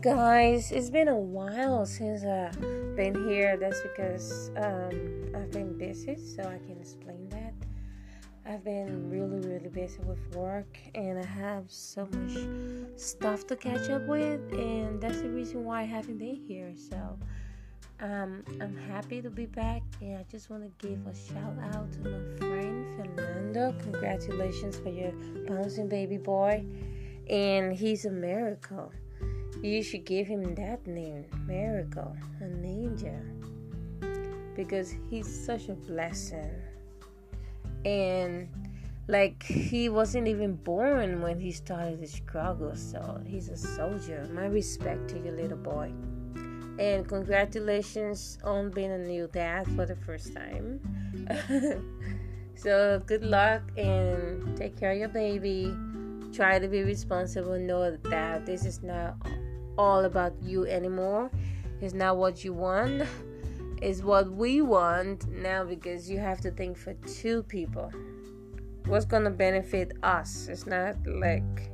guys, it's been a while since I've been here. That's because um, I've been busy, so I can explain that. I've been really, really busy with work, and I have so much stuff to catch up with, and that's the reason why I haven't been here. So um, I'm happy to be back, and I just want to give a shout out to my friend Fernando. Congratulations for your bouncing baby boy, and he's a miracle. You should give him that name, Miracle, an angel, because he's such a blessing. And like he wasn't even born when he started the struggle, so he's a soldier. My respect to you, little boy. And congratulations on being a new dad for the first time. so good luck and take care of your baby. Try to be responsible. Know that this is not all about you anymore. It's not what you want. It's what we want now because you have to think for two people. What's gonna benefit us? It's not like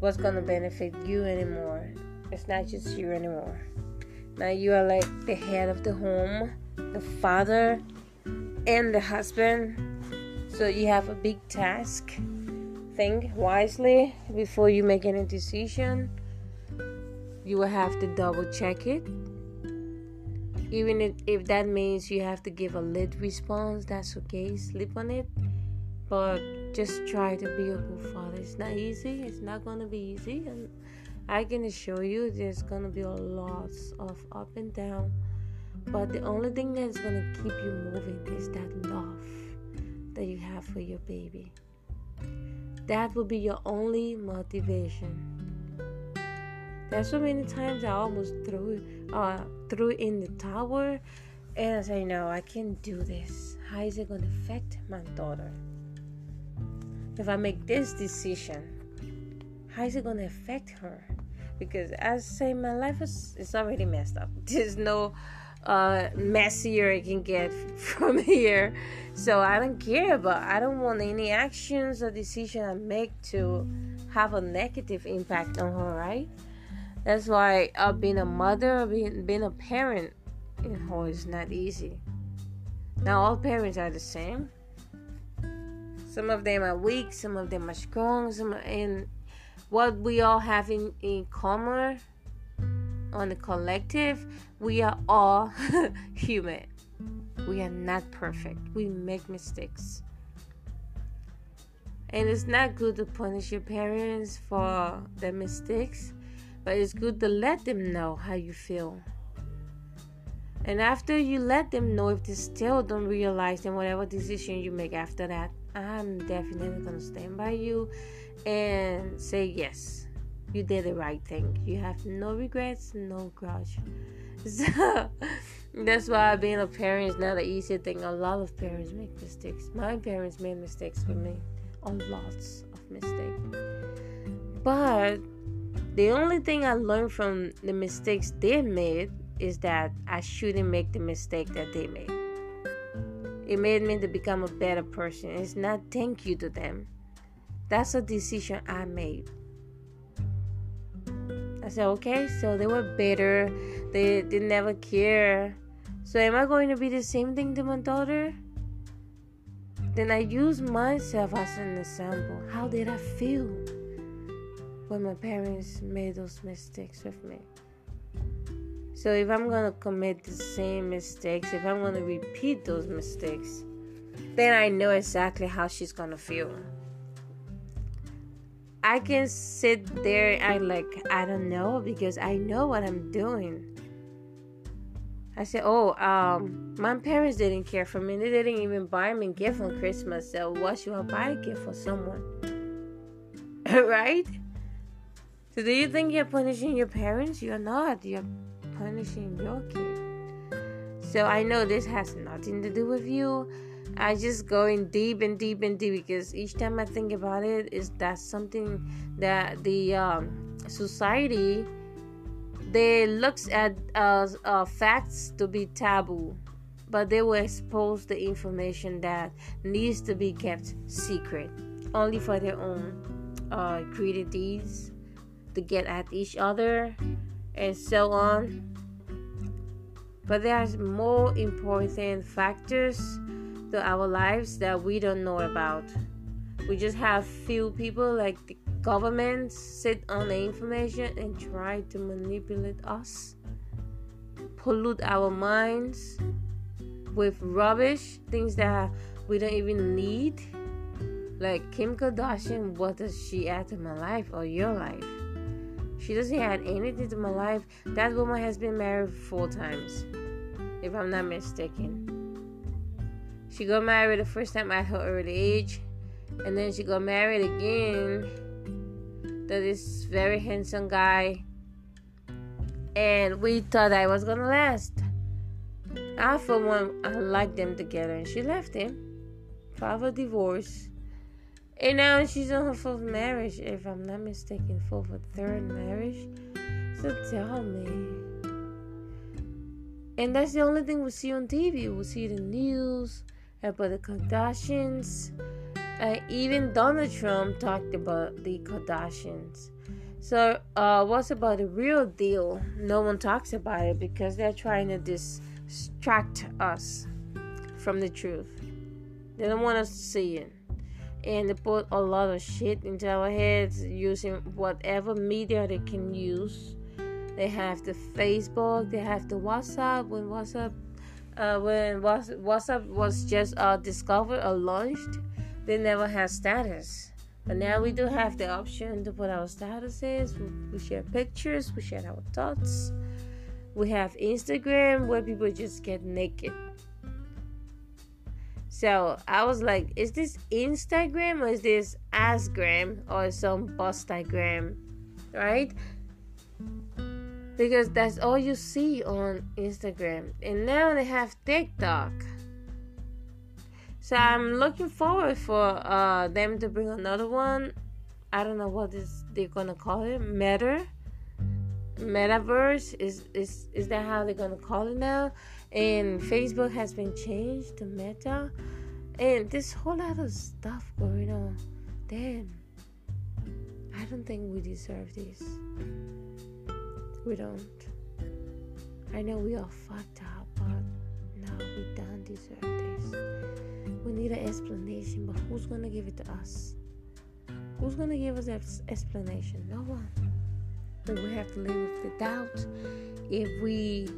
what's gonna benefit you anymore. It's not just you anymore. Now you are like the head of the home, the father, and the husband. So you have a big task. Think wisely before you make any decision you will have to double check it. Even if, if that means you have to give a lit response, that's okay. Sleep on it. But just try to be a good father. It's not easy. It's not gonna be easy. And I can assure you there's gonna be a lot of up and down. But the only thing that's gonna keep you moving is that love that you have for your baby. That will be your only motivation. There's so many times I almost threw uh threw in the tower and I say no I can't do this. How is it gonna affect my daughter? If I make this decision, how is it gonna affect her? Because as I say my life is is already messed up. There's no uh messier it can get from here. So I don't care but I don't want any actions or decision I make to have a negative impact on her, right? That's why uh, being a mother, being, being a parent, you know, is not easy. Now, all parents are the same. Some of them are weak, some of them are strong, some and what we all have in, in common on the collective, we are all human. We are not perfect. We make mistakes. And it's not good to punish your parents for their mistakes but it's good to let them know how you feel. And after you let them know, if they still don't realize, then whatever decision you make after that, I'm definitely gonna stand by you and say yes, you did the right thing. You have no regrets, no grudge. So that's why being a parent is not an easy thing. A lot of parents make mistakes. My parents made mistakes with me, a lots of mistakes. But the only thing I learned from the mistakes they made is that I shouldn't make the mistake that they made. It made me to become a better person. It's not thank you to them. That's a decision I made. I said, okay, so they were better. They they never care. So am I going to be the same thing to my daughter? Then I use myself as an example. How did I feel? When my parents made those mistakes with me. So if I'm gonna commit the same mistakes, if I'm gonna repeat those mistakes, then I know exactly how she's gonna feel. I can sit there and like I don't know because I know what I'm doing. I said, "Oh, um, my parents didn't care for me. They didn't even buy me a gift on Christmas. So why should I buy a gift for someone?" right? So do you think you're punishing your parents? You're not. You're punishing your kid. So I know this has nothing to do with you. I just go in deep and deep and deep because each time I think about it, is that something that the um, society they looks at uh, uh, facts to be taboo, but they will expose the information that needs to be kept secret, only for their own uh, creative deeds to get at each other and so on. But there's more important factors to our lives that we don't know about. We just have few people like the government sit on the information and try to manipulate us, pollute our minds with rubbish, things that we don't even need. Like Kim Kardashian, what does she add to my life or your life? She doesn't add anything to my life. That woman has been married four times, if I'm not mistaken. She got married the first time at her early age, and then she got married again to this very handsome guy. And we thought I was gonna last. I, for one, I liked them together, and she left him, filed a divorce, and now she's on her fourth marriage, if I'm not mistaken, fourth or third marriage. So tell me. And that's the only thing we see on TV. We see the news about the Kardashians. Uh, even Donald Trump talked about the Kardashians. So, uh, what's about the real deal? No one talks about it because they're trying to distract us from the truth. They don't want us to see it and they put a lot of shit into our heads using whatever media they can use. They have the Facebook, they have the WhatsApp. When WhatsApp, uh, when WhatsApp was just uh, discovered or launched, they never had status. But now we do have the option to put our statuses. We share pictures, we share our thoughts. We have Instagram where people just get naked so I was like, is this Instagram or is this Asgram or some Bustagram? Right? Because that's all you see on Instagram. And now they have TikTok. So I'm looking forward for uh, them to bring another one. I don't know what is they're gonna call it. Meta. Metaverse is is is that how they're gonna call it now? And Facebook has been changed to Meta, and this whole lot of stuff going on. Damn, I don't think we deserve this. We don't. I know we are fucked up, but no, we don't deserve this. We need an explanation, but who's gonna give it to us? Who's gonna give us that explanation? No one. But we have to live with the doubt. If we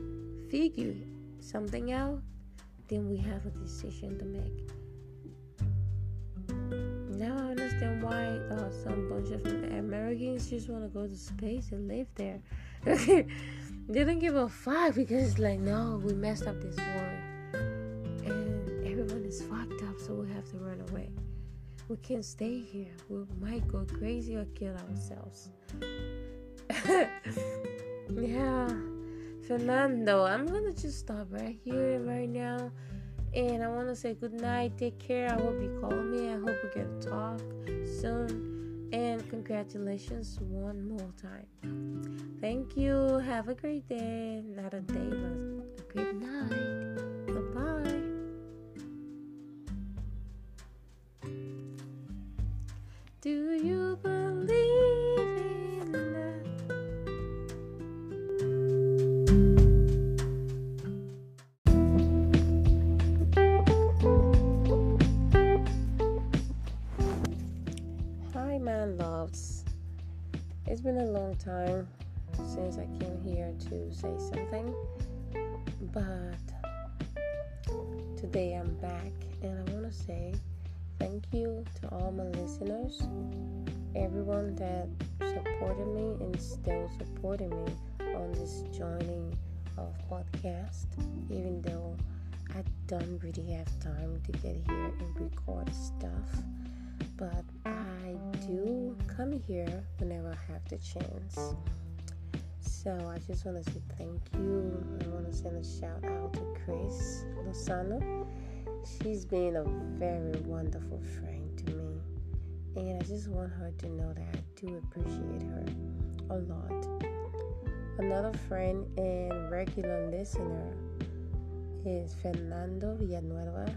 figure something out, then we have a decision to make. Now I understand why uh, some bunch of Americans just want to go to space and live there. they don't give a fuck because it's like, no, we messed up this war. And everyone is fucked up, so we have to run away. We can't stay here. We might go crazy or kill ourselves. yeah. Fernando, I'm gonna just stop right here right now. And I want to say good night. Take care. I hope you call me. I hope we get to talk soon. And congratulations one more time. Thank you. Have a great day. Not a day, but a great night. Bye. Do you believe? Say something, but today I'm back and I want to say thank you to all my listeners, everyone that supported me and still supporting me on this journey of podcast, even though I don't really have time to get here and record stuff but I do come here whenever I have the chance. So I just want to say thank you. I want to send a shout out to Chris Lozano. She's been a very wonderful friend to me. And I just want her to know that I do appreciate her a lot. Another friend and regular listener is Fernando Villanueva.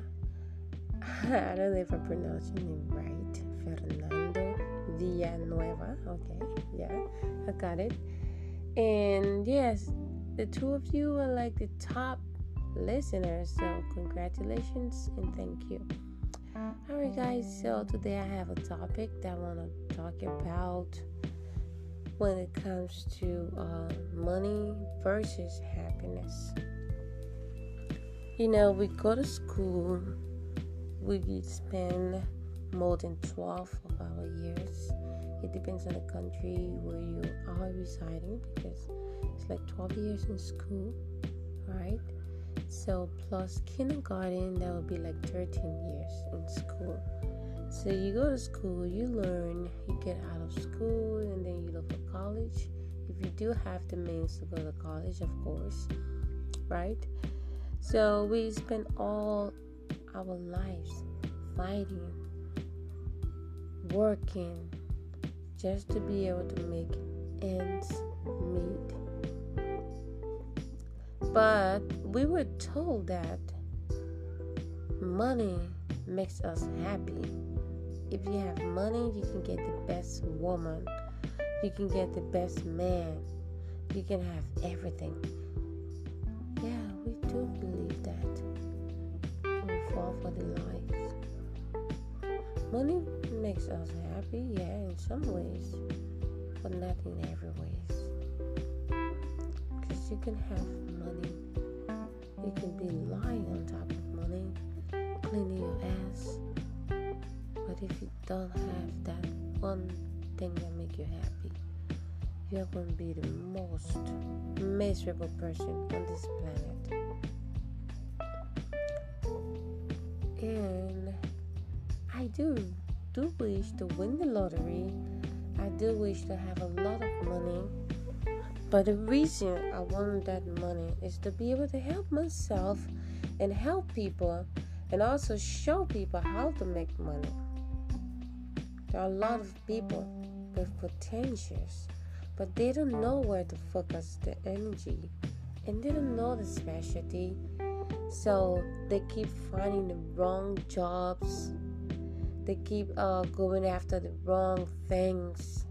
I don't know if I pronounced your name right. Fernando Villanueva. Okay, yeah, I got it. And yes, the two of you are like the top listeners. So, congratulations and thank you. Alright, guys, so today I have a topic that I want to talk about when it comes to uh, money versus happiness. You know, we go to school, we spend more than 12 of our years. It depends on the country where you are residing because it's like 12 years in school, right? So, plus kindergarten, that would be like 13 years in school. So, you go to school, you learn, you get out of school, and then you look for college. If you do have the means to go to college, of course, right? So, we spend all our lives fighting, working, just to be able to make ends meet. But we were told that money makes us happy. If you have money, you can get the best woman, you can get the best man, you can have everything. Yeah, we do believe that. We fall for the lies. Money makes us happy, yeah, in some ways, but not in every ways. Because you can have money, you can be lying on top of money, cleaning your ass. But if you don't have that one thing that make you happy, you're going to be the most miserable person on this planet. And I do do wish to win the lottery. I do wish to have a lot of money. But the reason I want that money is to be able to help myself and help people and also show people how to make money. There are a lot of people with potentials, but they don't know where to focus their energy and they don't know the specialty. So they keep finding the wrong jobs they keep uh, going after the wrong things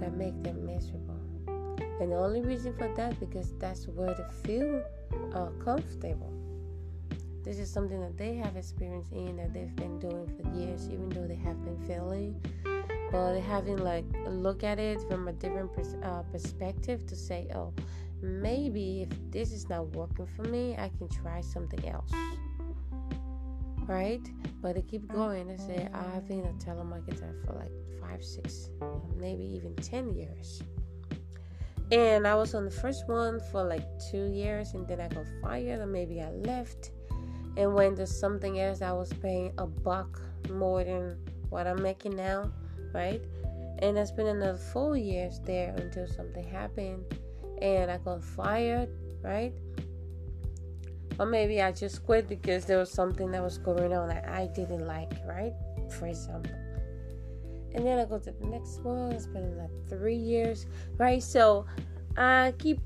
that make them miserable. And the only reason for that because that's where they feel uh, comfortable. This is something that they have experience in that they've been doing for years, even though they have been failing. But having like look at it from a different pers- uh, perspective to say, oh, maybe if this is not working for me, I can try something else right? But they keep mm-hmm. going. They say, I've been a telemarketer for like five, six, maybe even 10 years. And I was on the first one for like two years, and then I got fired, or maybe I left and went to something else I was paying a buck more than what I'm making now, right? And I spent another four years there until something happened and I got fired, right? Or maybe I just quit because there was something that was going on that I didn't like, right? For example. And then I go to the next one. It's been like three years, right? So I keep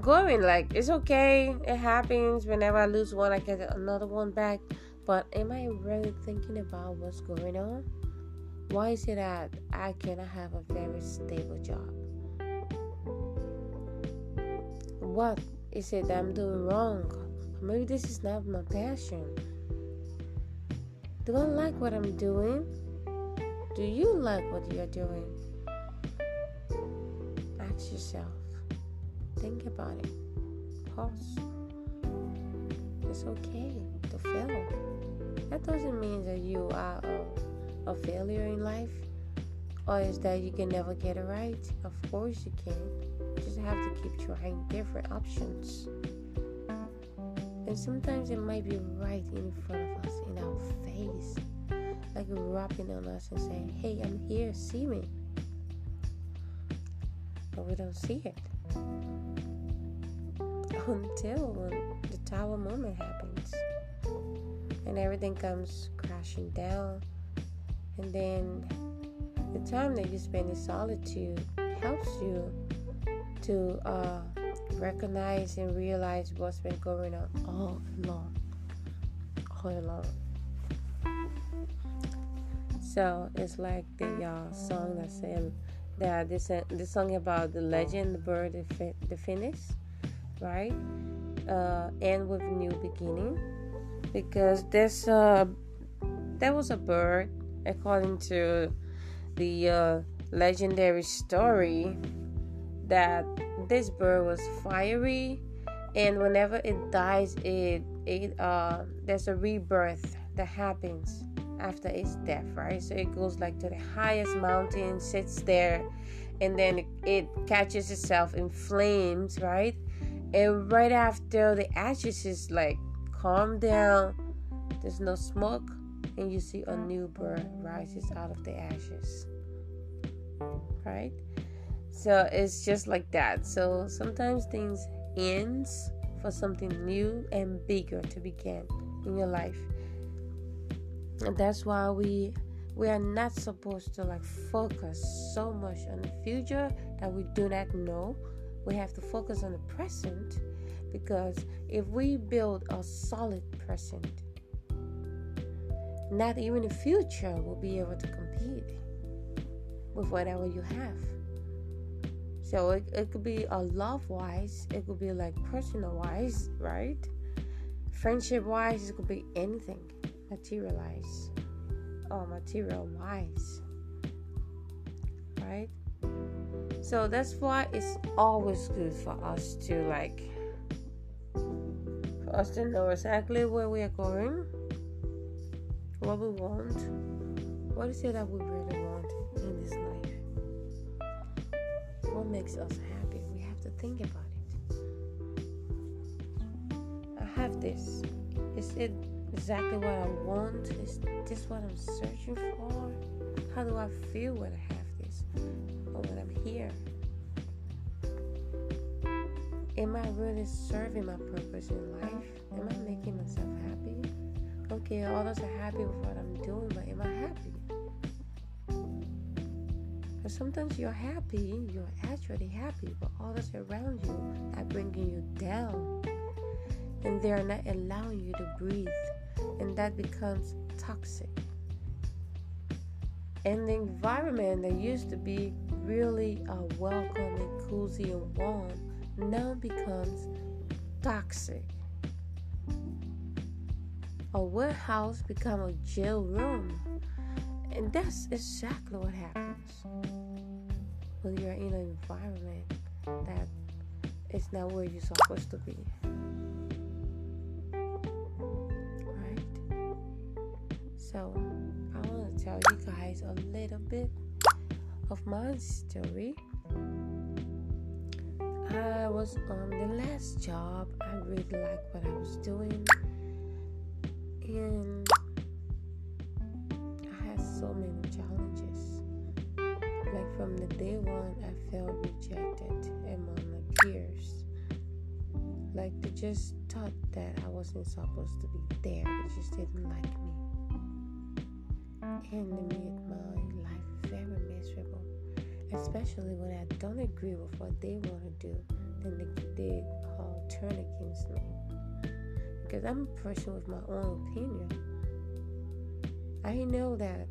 going. Like, it's okay. It happens. Whenever I lose one, I get another one back. But am I really thinking about what's going on? Why is it that I cannot have a very stable job? What is it that I'm doing wrong? Maybe this is not my passion. Do I like what I'm doing? Do you like what you're doing? Ask yourself. Think about it. Pause. It's okay to fail. That doesn't mean that you are a, a failure in life or is that you can never get it right. Of course you can. You just have to keep trying different options. And sometimes it might be right in front of us, in our face, like rapping on us and saying, Hey, I'm here, see me. But we don't see it until the tower moment happens and everything comes crashing down. And then the time that you spend in solitude helps you to uh, recognize and realize what's been going on all along. All along. So it's like the uh, song that said, that this this song about the legend, the bird, the, the phoenix, right? Uh, end with new beginning, because this uh, there was a bird, according to the uh, legendary story, that this bird was fiery, and whenever it dies, it it uh there's a rebirth that happens after its death, right? So it goes like to the highest mountain, sits there, and then it, catches itself in flames, right? And right after the ashes is like calm down, there's no smoke, and you see a new bird rises out of the ashes, right? So it's just like that. So sometimes things ends for something new and bigger to begin in your life. And that's why we we are not supposed to like focus so much on the future that we do not know. We have to focus on the present because if we build a solid present not even the future will be able to compete with whatever you have so it, it could be a love wise it could be like personal wise right? Friendship wise it could be anything materialize or material wise right? So that's why it's always good for us to like for us to know exactly where we are going what we want. What is it that we really want makes us happy we have to think about it i have this is it exactly what I want? Is this what I'm searching for? How do I feel when I have this or when I'm here? Am I really serving my purpose in life? Am I making myself happy? Okay, others are happy with what I'm doing, but am I happy? Sometimes you're happy, you're actually happy, but others around you are bringing you down and they are not allowing you to breathe and that becomes toxic. And the environment that used to be really uh, welcoming, cozy, and warm now becomes toxic. A warehouse become a jail room, and that's exactly what happens when you're in an environment that is not where you're supposed to be. Right? So, I want to tell you guys a little bit of my story. I was on the last job. I really liked what I was doing. And so many challenges. Like from the day one, I felt rejected among my peers. Like they just thought that I wasn't supposed to be there. They just didn't like me and it made my life very miserable. Especially when I don't agree with what they want to do, then they, they all turn against me. Because I'm a person with my own opinion. I know that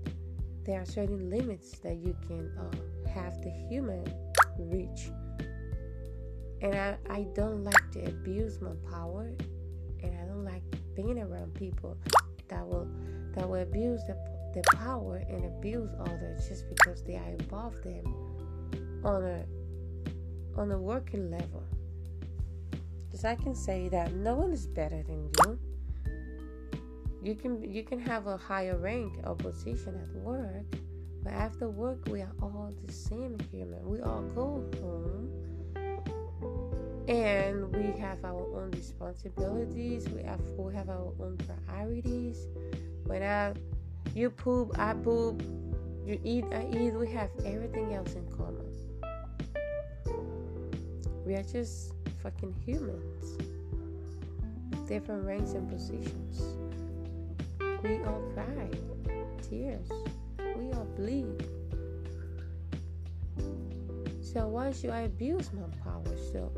there are certain limits that you can uh, have the human reach. And I, I don't like to abuse my power and I don't like being around people that will that will abuse the their power and abuse others just because they are above them on a on a working level. Because I can say that no one is better than you. You can you can have a higher rank or position at work, but after work we are all the same human. We all go home and we have our own responsibilities. We have we have our own priorities. When I you poop, I poop. You eat, I eat. We have everything else in common. We are just fucking humans different ranks and positions. We all cry tears. We all bleed. So why should I abuse my power still?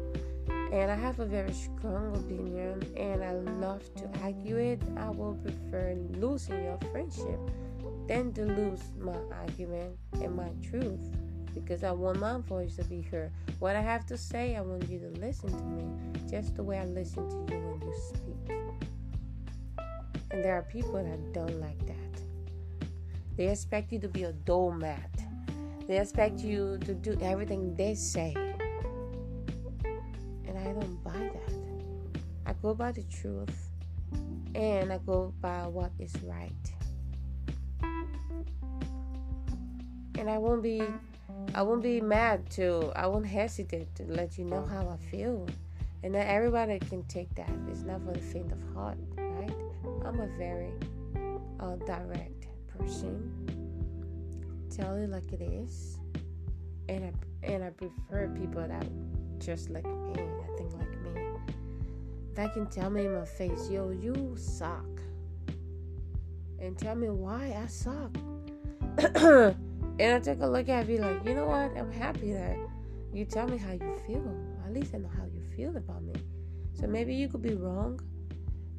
and I have a very strong opinion and I love to argue it, I will prefer losing your friendship than to lose my argument and my truth. because I want my voice to be heard. What I have to say, I want you to listen to me just the way I listen to you. And there are people that don't like that. They expect you to be a doormat. They expect you to do everything they say. And I don't buy that. I go by the truth and I go by what is right. And I won't be I won't be mad to I won't hesitate to let you know how I feel. And not everybody can take that. It's not for the faint of heart? I'm a very uh, direct person. Tell it like it is. And I and I prefer people that just like me, that think like me. That can tell me in my face, yo, you suck. And tell me why I suck. and I take a look at you like, you know what? I'm happy that you tell me how you feel. At least I know how you feel about me. So maybe you could be wrong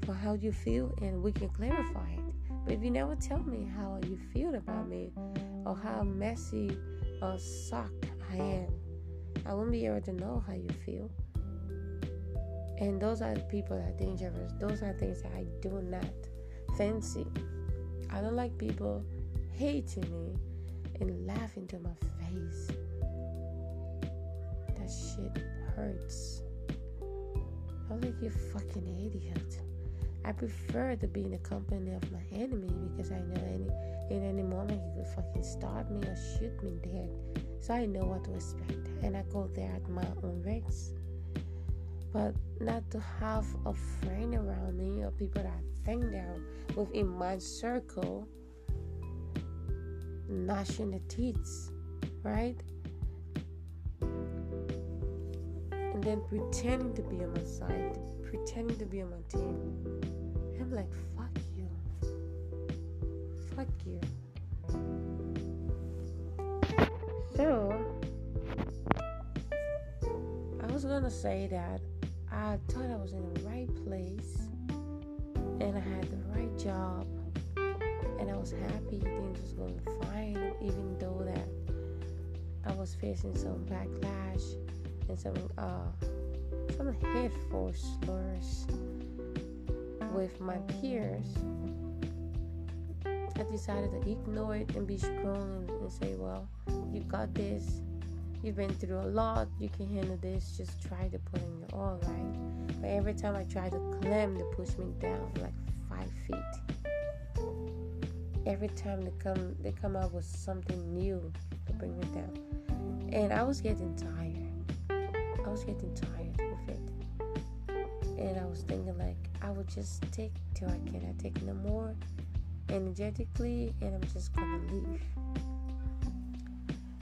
for how you feel and we can clarify it. But if you never tell me how you feel about me or how messy or sucked I am, I won't be able to know how you feel. And those are people that are dangerous. Those are things that I do not fancy. I don't like people hating me and laughing to my face. That shit hurts. I'm like, you fucking idiot. I prefer to be in the company of my enemy because I know any in any moment he could fucking stab me or shoot me dead. So I know what to expect and I go there at my own risk. But not to have a friend around me or people that I think they're within my circle gnashing the teeth, right? And then pretending to be on my side, pretending to be on my team. I'm like, fuck you. Fuck you. So, I was gonna say that I thought I was in the right place and I had the right job and I was happy things was going fine, even though that I was facing some backlash and some uh, some hateful slurs with my peers. I decided to ignore it and be strong and, and say, "Well, you got this. You've been through a lot. You can handle this. Just try to put in your all, right?" But every time I try to climb, they push me down like five feet every time they come they come up with something new to bring me down and i was getting tired i was getting tired and i was thinking like i would just take till i cannot take no more energetically and i'm just gonna leave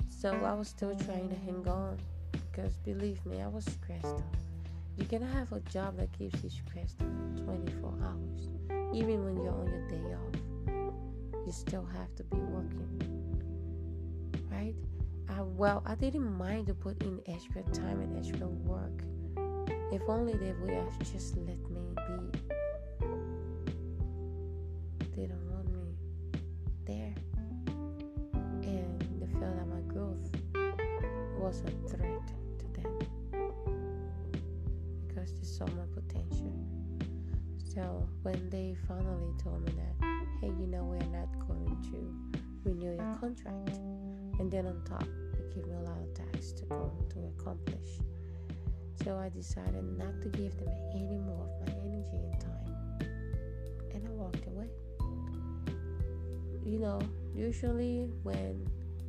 so i was still trying to hang on because believe me i was stressed you cannot have a job that keeps you stressed 24 hours even when you're on your day off you still have to be working. Right? I, well, I didn't mind to put in extra time and extra work. If only they would have just let me be. They don't want me there. And they felt that my growth was a threat to them because they saw my potential. So when they finally told me that hey, you know, we're not going to renew your contract. And then on top, they give me a lot of tasks to go to accomplish. So I decided not to give them any more of my energy and time. And I walked away. You know, usually when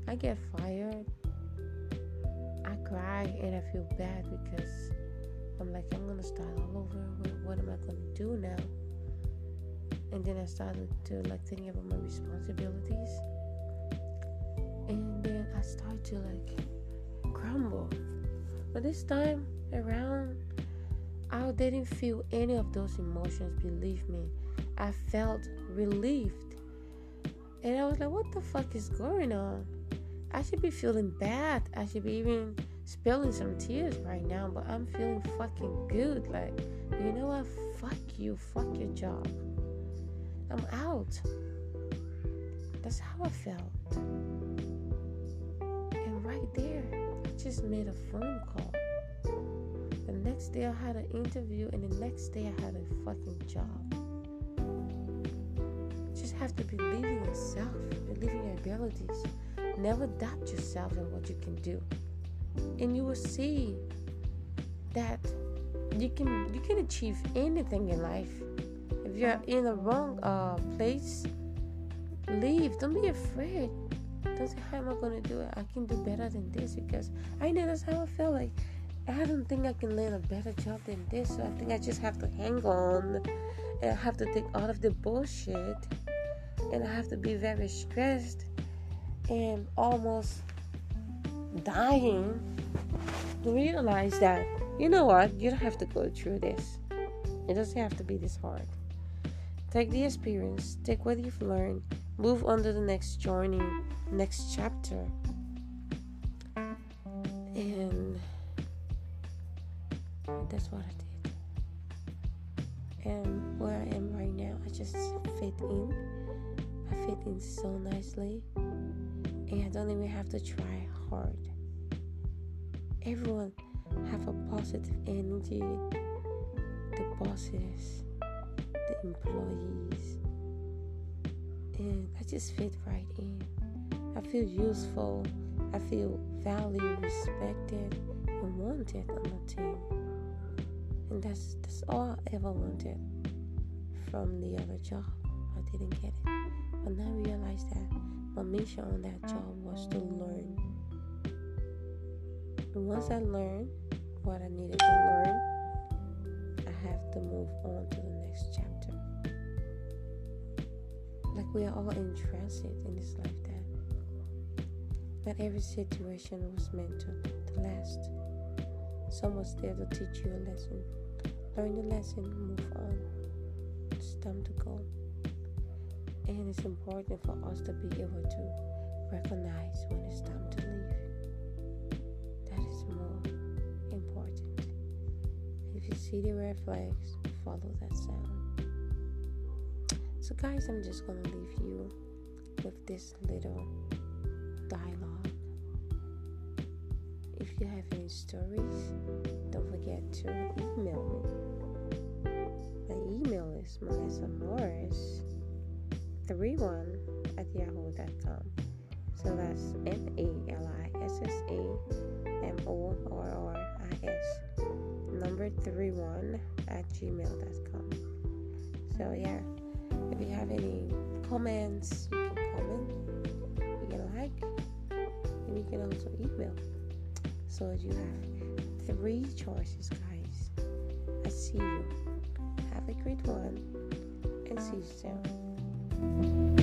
I get fired, I cry and I feel bad because I'm like, I'm gonna start all over. What, am I gonna do now? and then I started to like thinking about my responsibilities and then I started to like crumble but this time around I didn't feel any of those emotions believe me I felt relieved and I was like what the fuck is going on I should be feeling bad I should be even spilling some tears right now but I'm feeling fucking good like you know what fuck you fuck your job I'm out. That's how I felt. And right there. I just made a phone call. Next day I had an interview, and the next day I had a fucking job. You just have to believe in yourself, believe in your abilities. Never doubt yourself and what you can do. And you will see that you can you can achieve anything in life. If you're in the wrong uh, place, leave. Don't be afraid. Don't say how am I gonna do it? I can do better than this because I know that's how I feel like. I don't think I can land a better job than this. So I think I just have to hang on and I have to take all of the bullshit and I have to be very stressed and almost dying to realize that you know what you don't have to go through this it doesn't have to be this hard take the experience take what you've learned move on to the next journey next chapter and that's what i did and where i am right now i just fit in i fit in so nicely and I don't even have to try hard. Everyone have a positive energy. The bosses, the employees, and I just fit right in. I feel useful. I feel valued, respected, and wanted on the team. And that's that's all I ever wanted from the other job. I didn't get it, but now I realize that my mission on that job was to learn. And once I learned what I needed to learn, I have to move on to the next chapter. Like we are all in transit in this lifetime. Not every situation was meant to, to last. Some was there to teach you a lesson. Learn the lesson, move on. It's time to go. And it's important for us to be able to recognize when it's time to leave. That is more important. If you see the red flags, follow that sound. So, guys, I'm just going to leave you with this little dialogue. If you have any stories, don't forget to email me. My email is Melissa Morris 31 at yahoo.com. So that's M E L I S S A M O R R I S. Number 31 at gmail.com. So, yeah, if you have any comments, you can comment, you can like, and you can also email. So, you have three choices, guys. I see you. Have a great one, and see